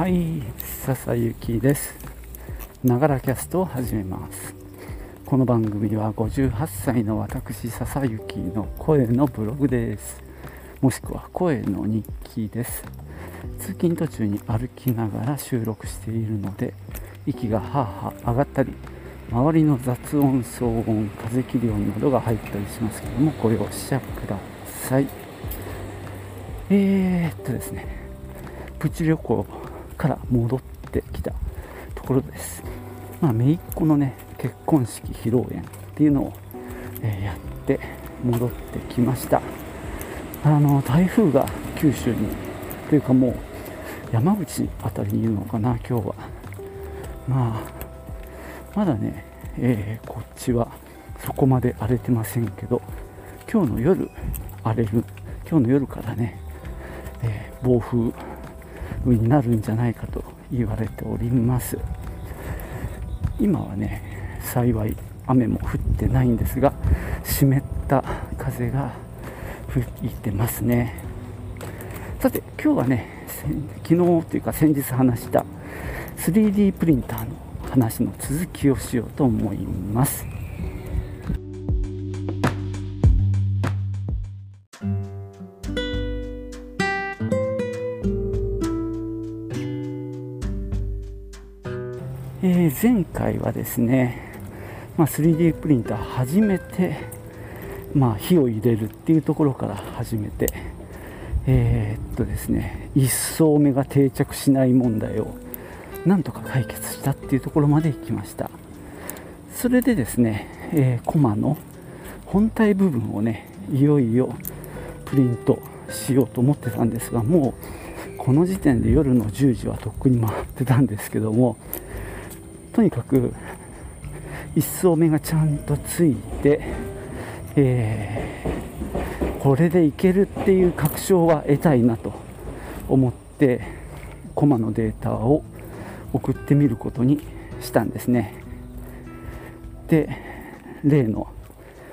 はい笹幸です。ながらキャストを始めます。この番組は58歳の私笹幸の声のブログです。もしくは声の日記です。通勤途中に歩きながら収録しているので息がはあはあ上がったり周りの雑音騒音風切り音などが入ったりしますけどもご容赦ください。えー、っとですね。プチ旅行から戻ってきたところです。まあ、姪っ子のね、結婚式披露宴っていうのを、え、やって戻ってきました。あの、台風が九州に、というかもう山口辺りにいるのかな、今日は。まあ、まだね、えー、こっちはそこまで荒れてませんけど、今日の夜荒れる、今日の夜からね、えー、暴風になるんじゃないかと言われております。今はね幸い雨も降ってないんですが湿った風が吹いてますね。さて今日はね昨日というか先日話した 3D プリンターの話の続きをしようと思います。前回はですね、まあ、3D プリンター初めて、まあ、火を入れるっていうところから始めて、えー、っとですね、一層目が定着しない問題をなんとか解決したっていうところまで行きました。それでですね、えー、コマの本体部分をね、いよいよプリントしようと思ってたんですが、もうこの時点で夜の10時はとっくに回ってたんですけども、とにかく一層目がちゃんとついて、えー、これでいけるっていう確証は得たいなと思ってコマのデータを送ってみることにしたんですね。で例の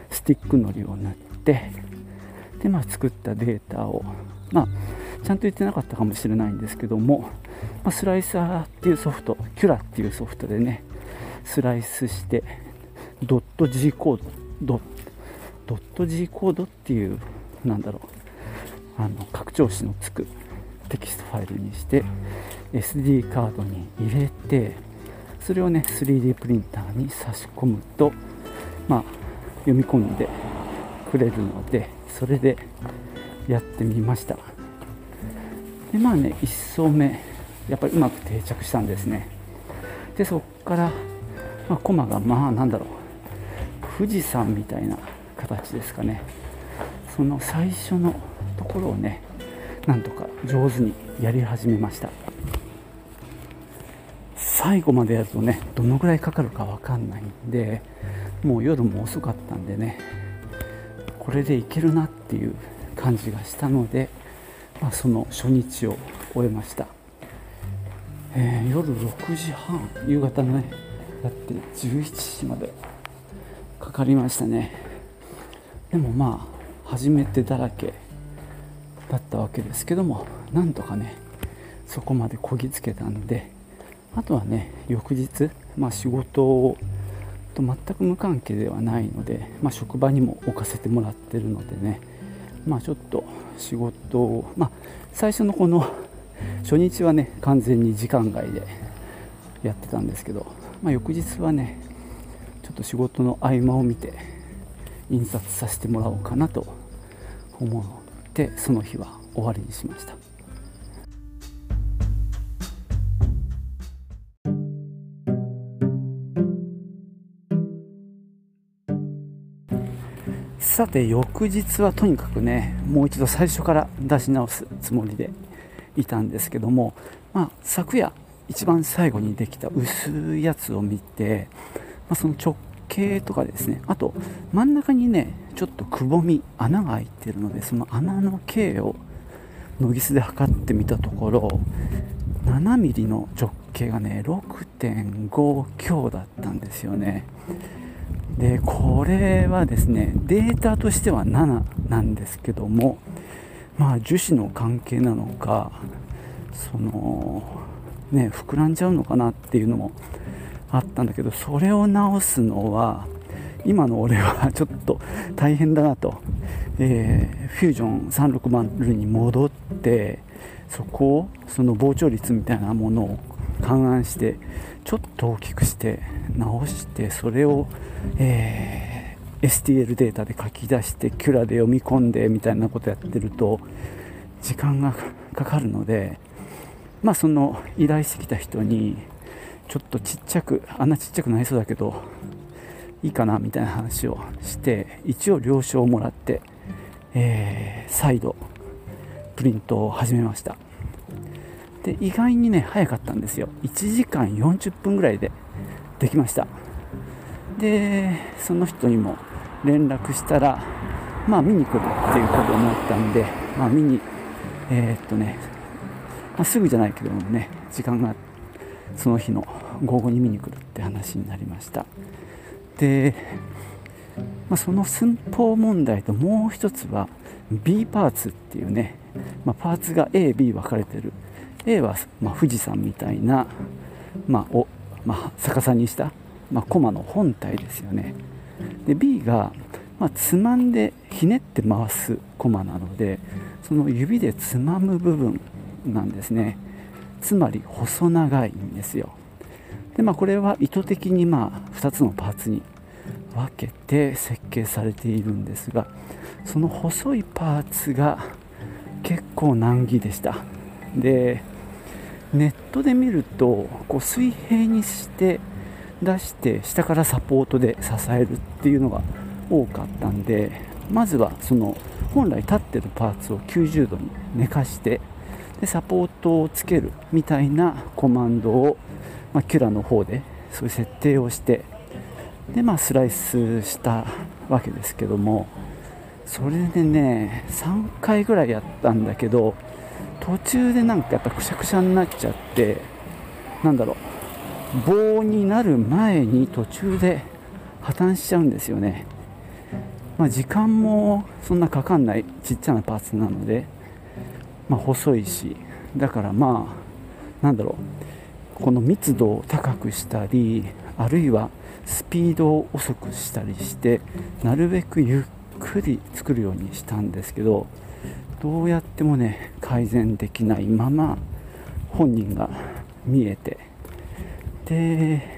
スティックのりを塗ってで、まあ、作ったデータをまあちゃんと言ってなかったかもしれないんですけどもまあ、スライサーっていうソフト、 Cura っていうソフトでね、スライスして、ドット G コード、ドット G コードっていう、なんだろう、あの拡張子のつくテキストファイルにして、SD カードに入れて、それをね、3D プリンターに差し込むと、まあ、読み込んでくれるので、それでやってみました。で、まあね、1層目、やっぱりうまく定着したんですね。でそこから、まあ、コマがまあなんだろう富士山みたいな形ですかね。その最初のところをねなんとか上手にやり始めました。最後までやるとねどのぐらいかかるか分かんないんでもう夜も遅かったんでねこれでいけるなっていう感じがしたので、その初日を終えました。えー、夜6時半夕方のねだって11時までかかりましたね。でもまあ初めてだらけだったわけですけどもなんとかねそこまでこぎつけたんであとはね翌日、まあ、仕事をと全く無関係ではないので、まあ、職場にも置かせてもらってるのでねまあちょっと仕事をまあ最初のこの初日はね完全に時間外でやってたんですけど、まあ、翌日はねちょっと仕事の合間を見て印刷させてもらおうかなと思ってその日は終わりにしました。さて翌日はとにかくねもう一度最初から出し直すつもりでいたんですけども、まあ、昨夜一番最後にできた薄いやつを見て、まあ、その直径とかですねあと真ん中にねちょっとくぼみ穴が開いてるのでその穴の径をノギスで測ってみたところ 7mm の直径がね6.5強だったんですよね。でこれはですねデータとしては7なんですけどもまあ樹脂の関係なのかそのね膨らんじゃうのかなっていうのもあったんだけどそれを直すのは今の俺はちょっと大変だなと、えー、フュージョン360に戻ってそこをその膨張率みたいなものを勘案してちょっと大きくして直してそれを、えー、STL データで書き出してキュラで読み込んでみたいなことやってると時間がかかるのでまあその依頼してきた人にちょっとちっちゃくあんなちっちゃくなりそうだけどいいかなみたいな話をして一応了承をもらって、えー、再度プリントを始めました。で意外にね早かったんですよ。1時間40分ぐらいでできました。でその人にも連絡したらまあ見に来るっていうことを思ったんでまあ見にえー、っとね、まあ、すぐじゃないけどもね時間がその日の午後に見に来るって話になりました。で、まあ、その寸法問題ともう一つは B パーツっていうね、まあ、パーツが AB 分かれてる A は、ま富士山みたいな、まあ、おま逆さにした、まコマの本体ですよね。で B が、まつまんでひねって回すコマなのでその指でつまむ部分なんですね。つまり細長いんですよ。で、まあ、これは意図的にまあ2つのパーツに分けて設計されているんですがその細いパーツが結構難儀でした。でネットで見るとこう水平にして出して下からサポートで支えるっていうのが多かったんでまずはその本来立ってるパーツを90度に寝かしてでサポートをつけるみたいなコマンドを、まあ、キュラの方でそういう設定をしてでまあスライスしたわけですけどもそれでね3回ぐらいやったんだけど途中でなんかやっぱくしゃくしゃになっちゃってなんだろう棒になる前に途中で破綻しちゃうんですよね。まあ、時間もそんなかかんないちっちゃなパーツなので、まあ、細いしだからまあなんだろうこの密度を高くしたりあるいはスピードを遅くしたりしてなるべくゆっくり作るようにしたんですけどどうやってもね改善できないまま本人が見えて。で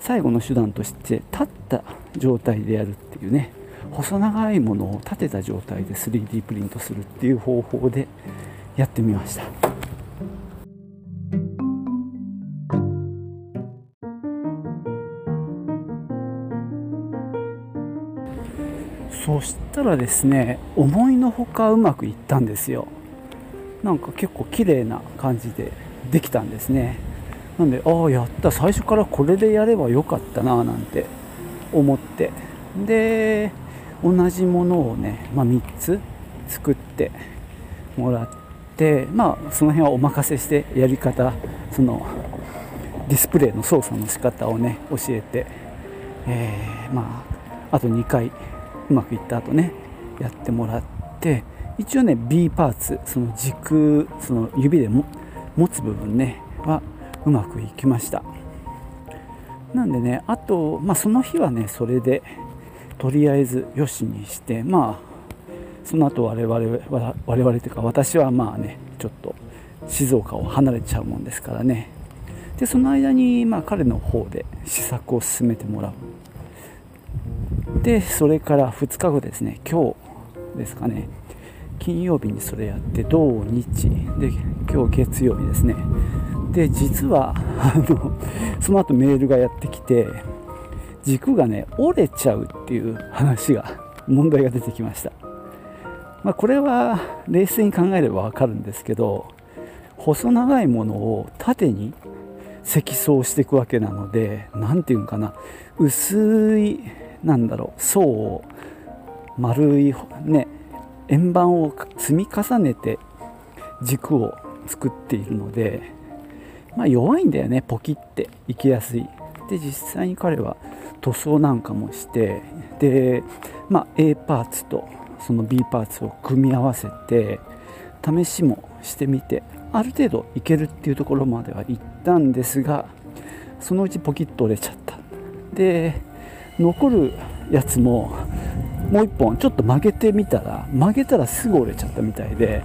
最後の手段として立った状態でやるっていうね細長いものを立てた状態で 3D プリントするっていう方法でやってみました。そしたらですね思いのほかうまくいったんですよ。なんか結構綺麗な感じでできたんですね。なんでああやった。最初からこれでやればよかったななんて思って。で同じものをね、まあ、3つ作ってもらってまあその辺はお任せしてやり方そのディスプレイの操作の仕方をね教えて、えー、まああと2回うまくいった後ねやってもらって一応ね B パーツその軸その指でも持つ部分ねはうまくいきました。なんでねあと、まあ、その日はねそれでとりあえずよしにしてまあその後我々我々というか私はまあねちょっと静岡を離れちゃうもんですからね。でその間にまあ彼の方で試作を進めてもらう。でそれから2日後ですね今日ですかね金曜日にそれやって土日で今日月曜日ですね。で実はあのその後メールがやってきて軸がね折れちゃうっていう話が問題が出てきました、まあ、これは冷静に考えれば分かるんですけど細長いものを縦に積層していくわけなので何て言うのかな薄いなんだろう。層を丸いね円盤を積み重ねて軸を作っているので、まあ、弱いんだよねポキって。いきやすい。で実際に彼は塗装なんかもしてで、まあ、A パーツとその B パーツを組み合わせて試しもしてみてある程度いけるっていうところまでは行ったんですがそのうちポキッと折れちゃった。で残るやつももう1本ちょっと曲げてみたら曲げたらすぐ折れちゃったみたいで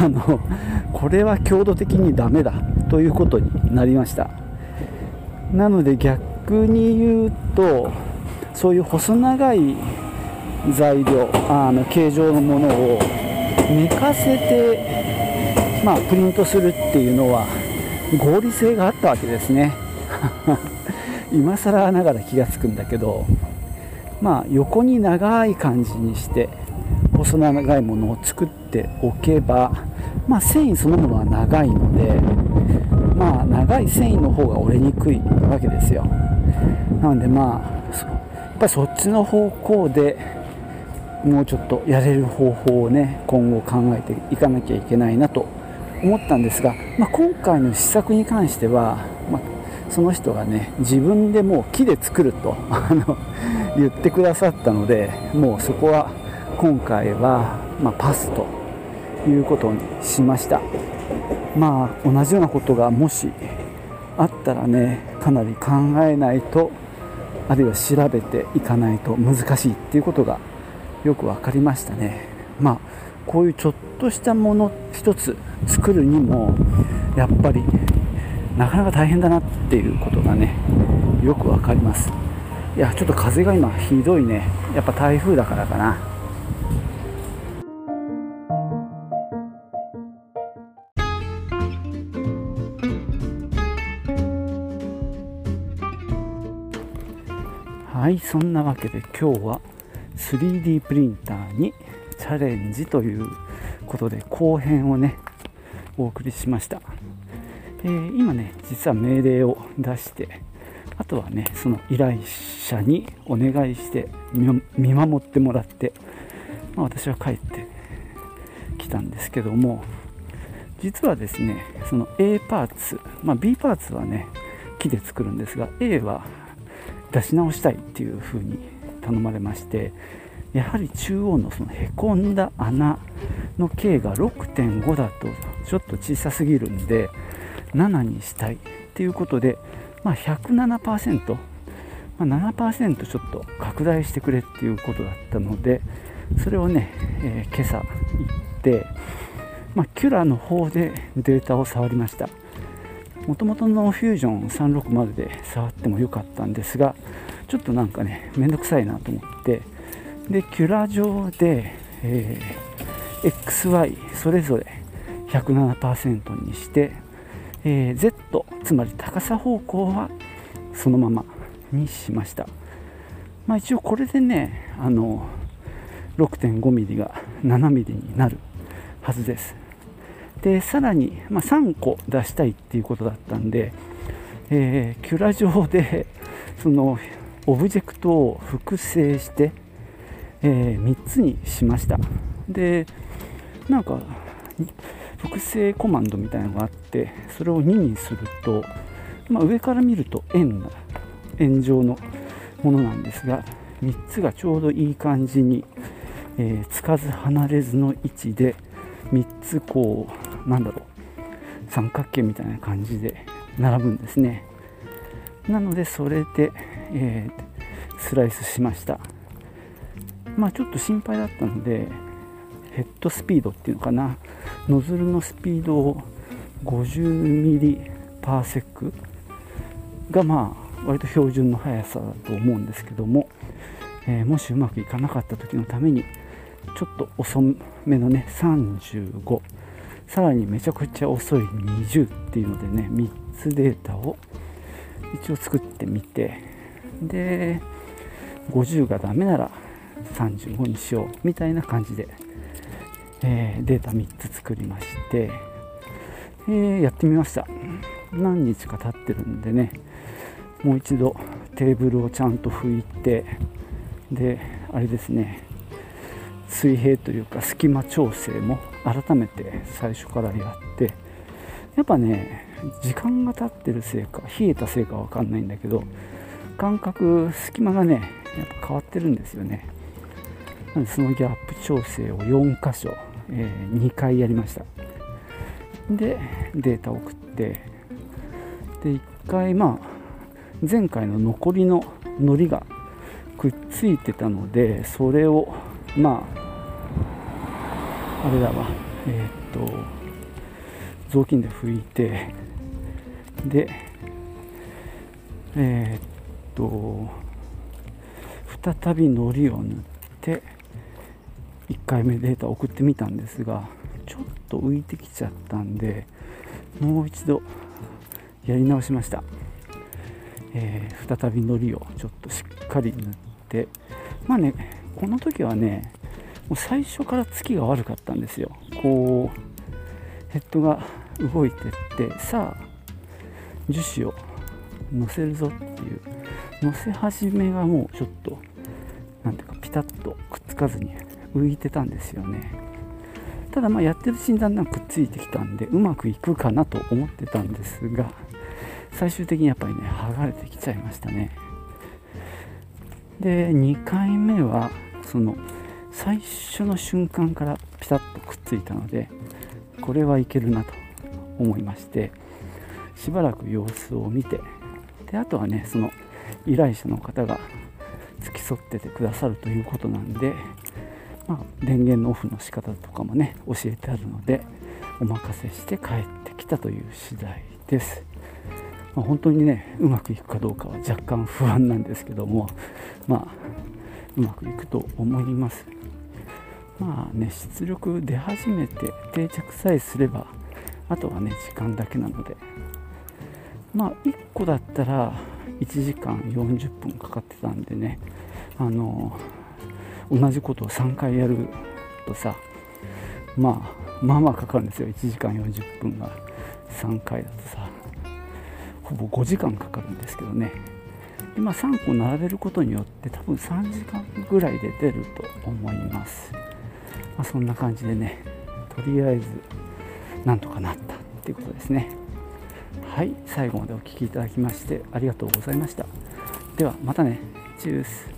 あのこれは強度的にダメだということになりました。なので逆に言うとそういう細長い材料あの形状のものを寝かせて、まあ、プリントするっていうのは合理性があったわけですね。今更ながら気が付くんだけどまあ横に長い感じにして細長いものを作っておけば、まあ、繊維そのものは長いので、まあ、長い繊維の方が折れにくいわけですよ。なのでまあやっぱりそっちの方向でもうちょっとやれる方法をね今後考えていかなきゃいけないなと思ったんですが、まあ、今回の試作に関しては、その人がね自分でもう木で作ると あの言ってくださったのでもうそこは今回は、まあ、パスということにしました。まあ同じようなことがもしあったらねかなり考えないとあるいは調べていかないと難しいっていうことがよく分かりましたね。まあこういうちょっとしたもの一つ作るにもやっぱりなかなか大変だなっていうことがねよく分かります。いやちょっと風が今ひどいね。やっぱ台風だからかな。はいそんなわけで今日は 3D プリンターにチャレンジということで後編をねお送りしました、えー、今ね実は命令を出してあとはねその依頼者にお願いして見守ってもらって、まあ、私は帰ってきたんですけども実はですねその A パーツ、まあ、B パーツはね木で作るんですが A は出し直したいっていう風に頼まれましてやはり中央のそのへこんだ穴の径が6.5だとちょっと小さすぎるんで7にしたいっていうことで、まあ、107%、まあ、7%ちょっと拡大してくれっていうことだったのでそれをね、えー、今朝行って、まあ、キュラの方でデータを触りました。もともとのフュージョン360でで触ってもよかったんですがちょっとなんかねめんどくさいなと思ってでキュラ上で、えー、XY それぞれ107%にして、えー、Z つまり高さ方向はそのままにしました、まあ、一応これでねあの 6.5mm が 7mm になるはずです。でさらに、まあ、3個出したいっていうことだったんで、えー、キュラ上でそのオブジェクトを複製して、えー、3つにしました。でなんか複製コマンドみたいなのがあってそれを2にすると、まあ、上から見ると円な円状のものなんですが3つがちょうどいい感じに、えー、つかず離れずの位置で3つこうなんだろう三角形みたいな感じで並ぶんですね。なのでそれで、えー、スライスしました。まあちょっと心配だったのでヘッドスピードっていうのかな？ノズルのスピードを50ミリパーセック。がまあ割と標準の速さだと思うんですけども、えー、もしうまくいかなかった時のためにちょっと遅めのね35さらにめちゃくちゃ遅い20っていうのでね3つデータを一応作ってみて。で50がダメなら35にしようみたいな感じで、えー、データ3つ作りまして、えー、やってみました。何日か経ってるんでねもう一度テーブルをちゃんと拭いてであれですね水平というか隙間調整も改めて最初からやってやっぱね時間が経ってるせいか冷えたせいかわかんないんだけど感覚隙間がねやっぱ変わってるんですよね。なのでそのギャップ調整を4箇所えー、2回やりました。でデータを送ってで1回まあ前回の残りの糊がくっついてたのでそれをまああれだわ。えー、っと雑巾で拭いてでえー、っと再び糊を塗って1回目データ送ってみたんですがちょっと浮いてきちゃったんでもう一度やり直しました、えー、再び糊をちょっとしっかり塗ってまあねこの時はねもう最初から月が悪かったんですよ。こうヘッドが動いてってさあ樹脂を乗せるぞっていう乗せ始めがもうちょっと何ていうかピタッとくっつかずに浮いてたんですよね。ただまあやってるうちにだんだんくっついてきたんでうまくいくかなと思ってたんですが最終的にやっぱりね剥がれてきちゃいましたね。で2回目はその最初の瞬間からピタッとくっついたのでこれはいけるなと思いましてしばらく様子を見てであとはねその依頼者の方が付き添っててくださるということなんで、まあ、電源のオフの仕方とかもね教えてあるのでお任せして帰ってきたという次第です、まあ、本当にねうまくいくかどうかは若干不安なんですけどもまあうまくいくと思います。まあね出力出始めて定着さえすればあとはね時間だけなのでまあ1個だったら1時間40分かかってたんでね。あの同じことを3回やるとさまあまあまあかかるんですよ。1時間40分が3回だとさほぼ5時間かかるんですけどね。で、まあ、3個並べることによって多分3時間ぐらいで出ると思います、まあ、そんな感じでねとりあえずなんとかなったっていうことですね。はい最後までお聴きいただきましてありがとうございました。ではまたね。チュース。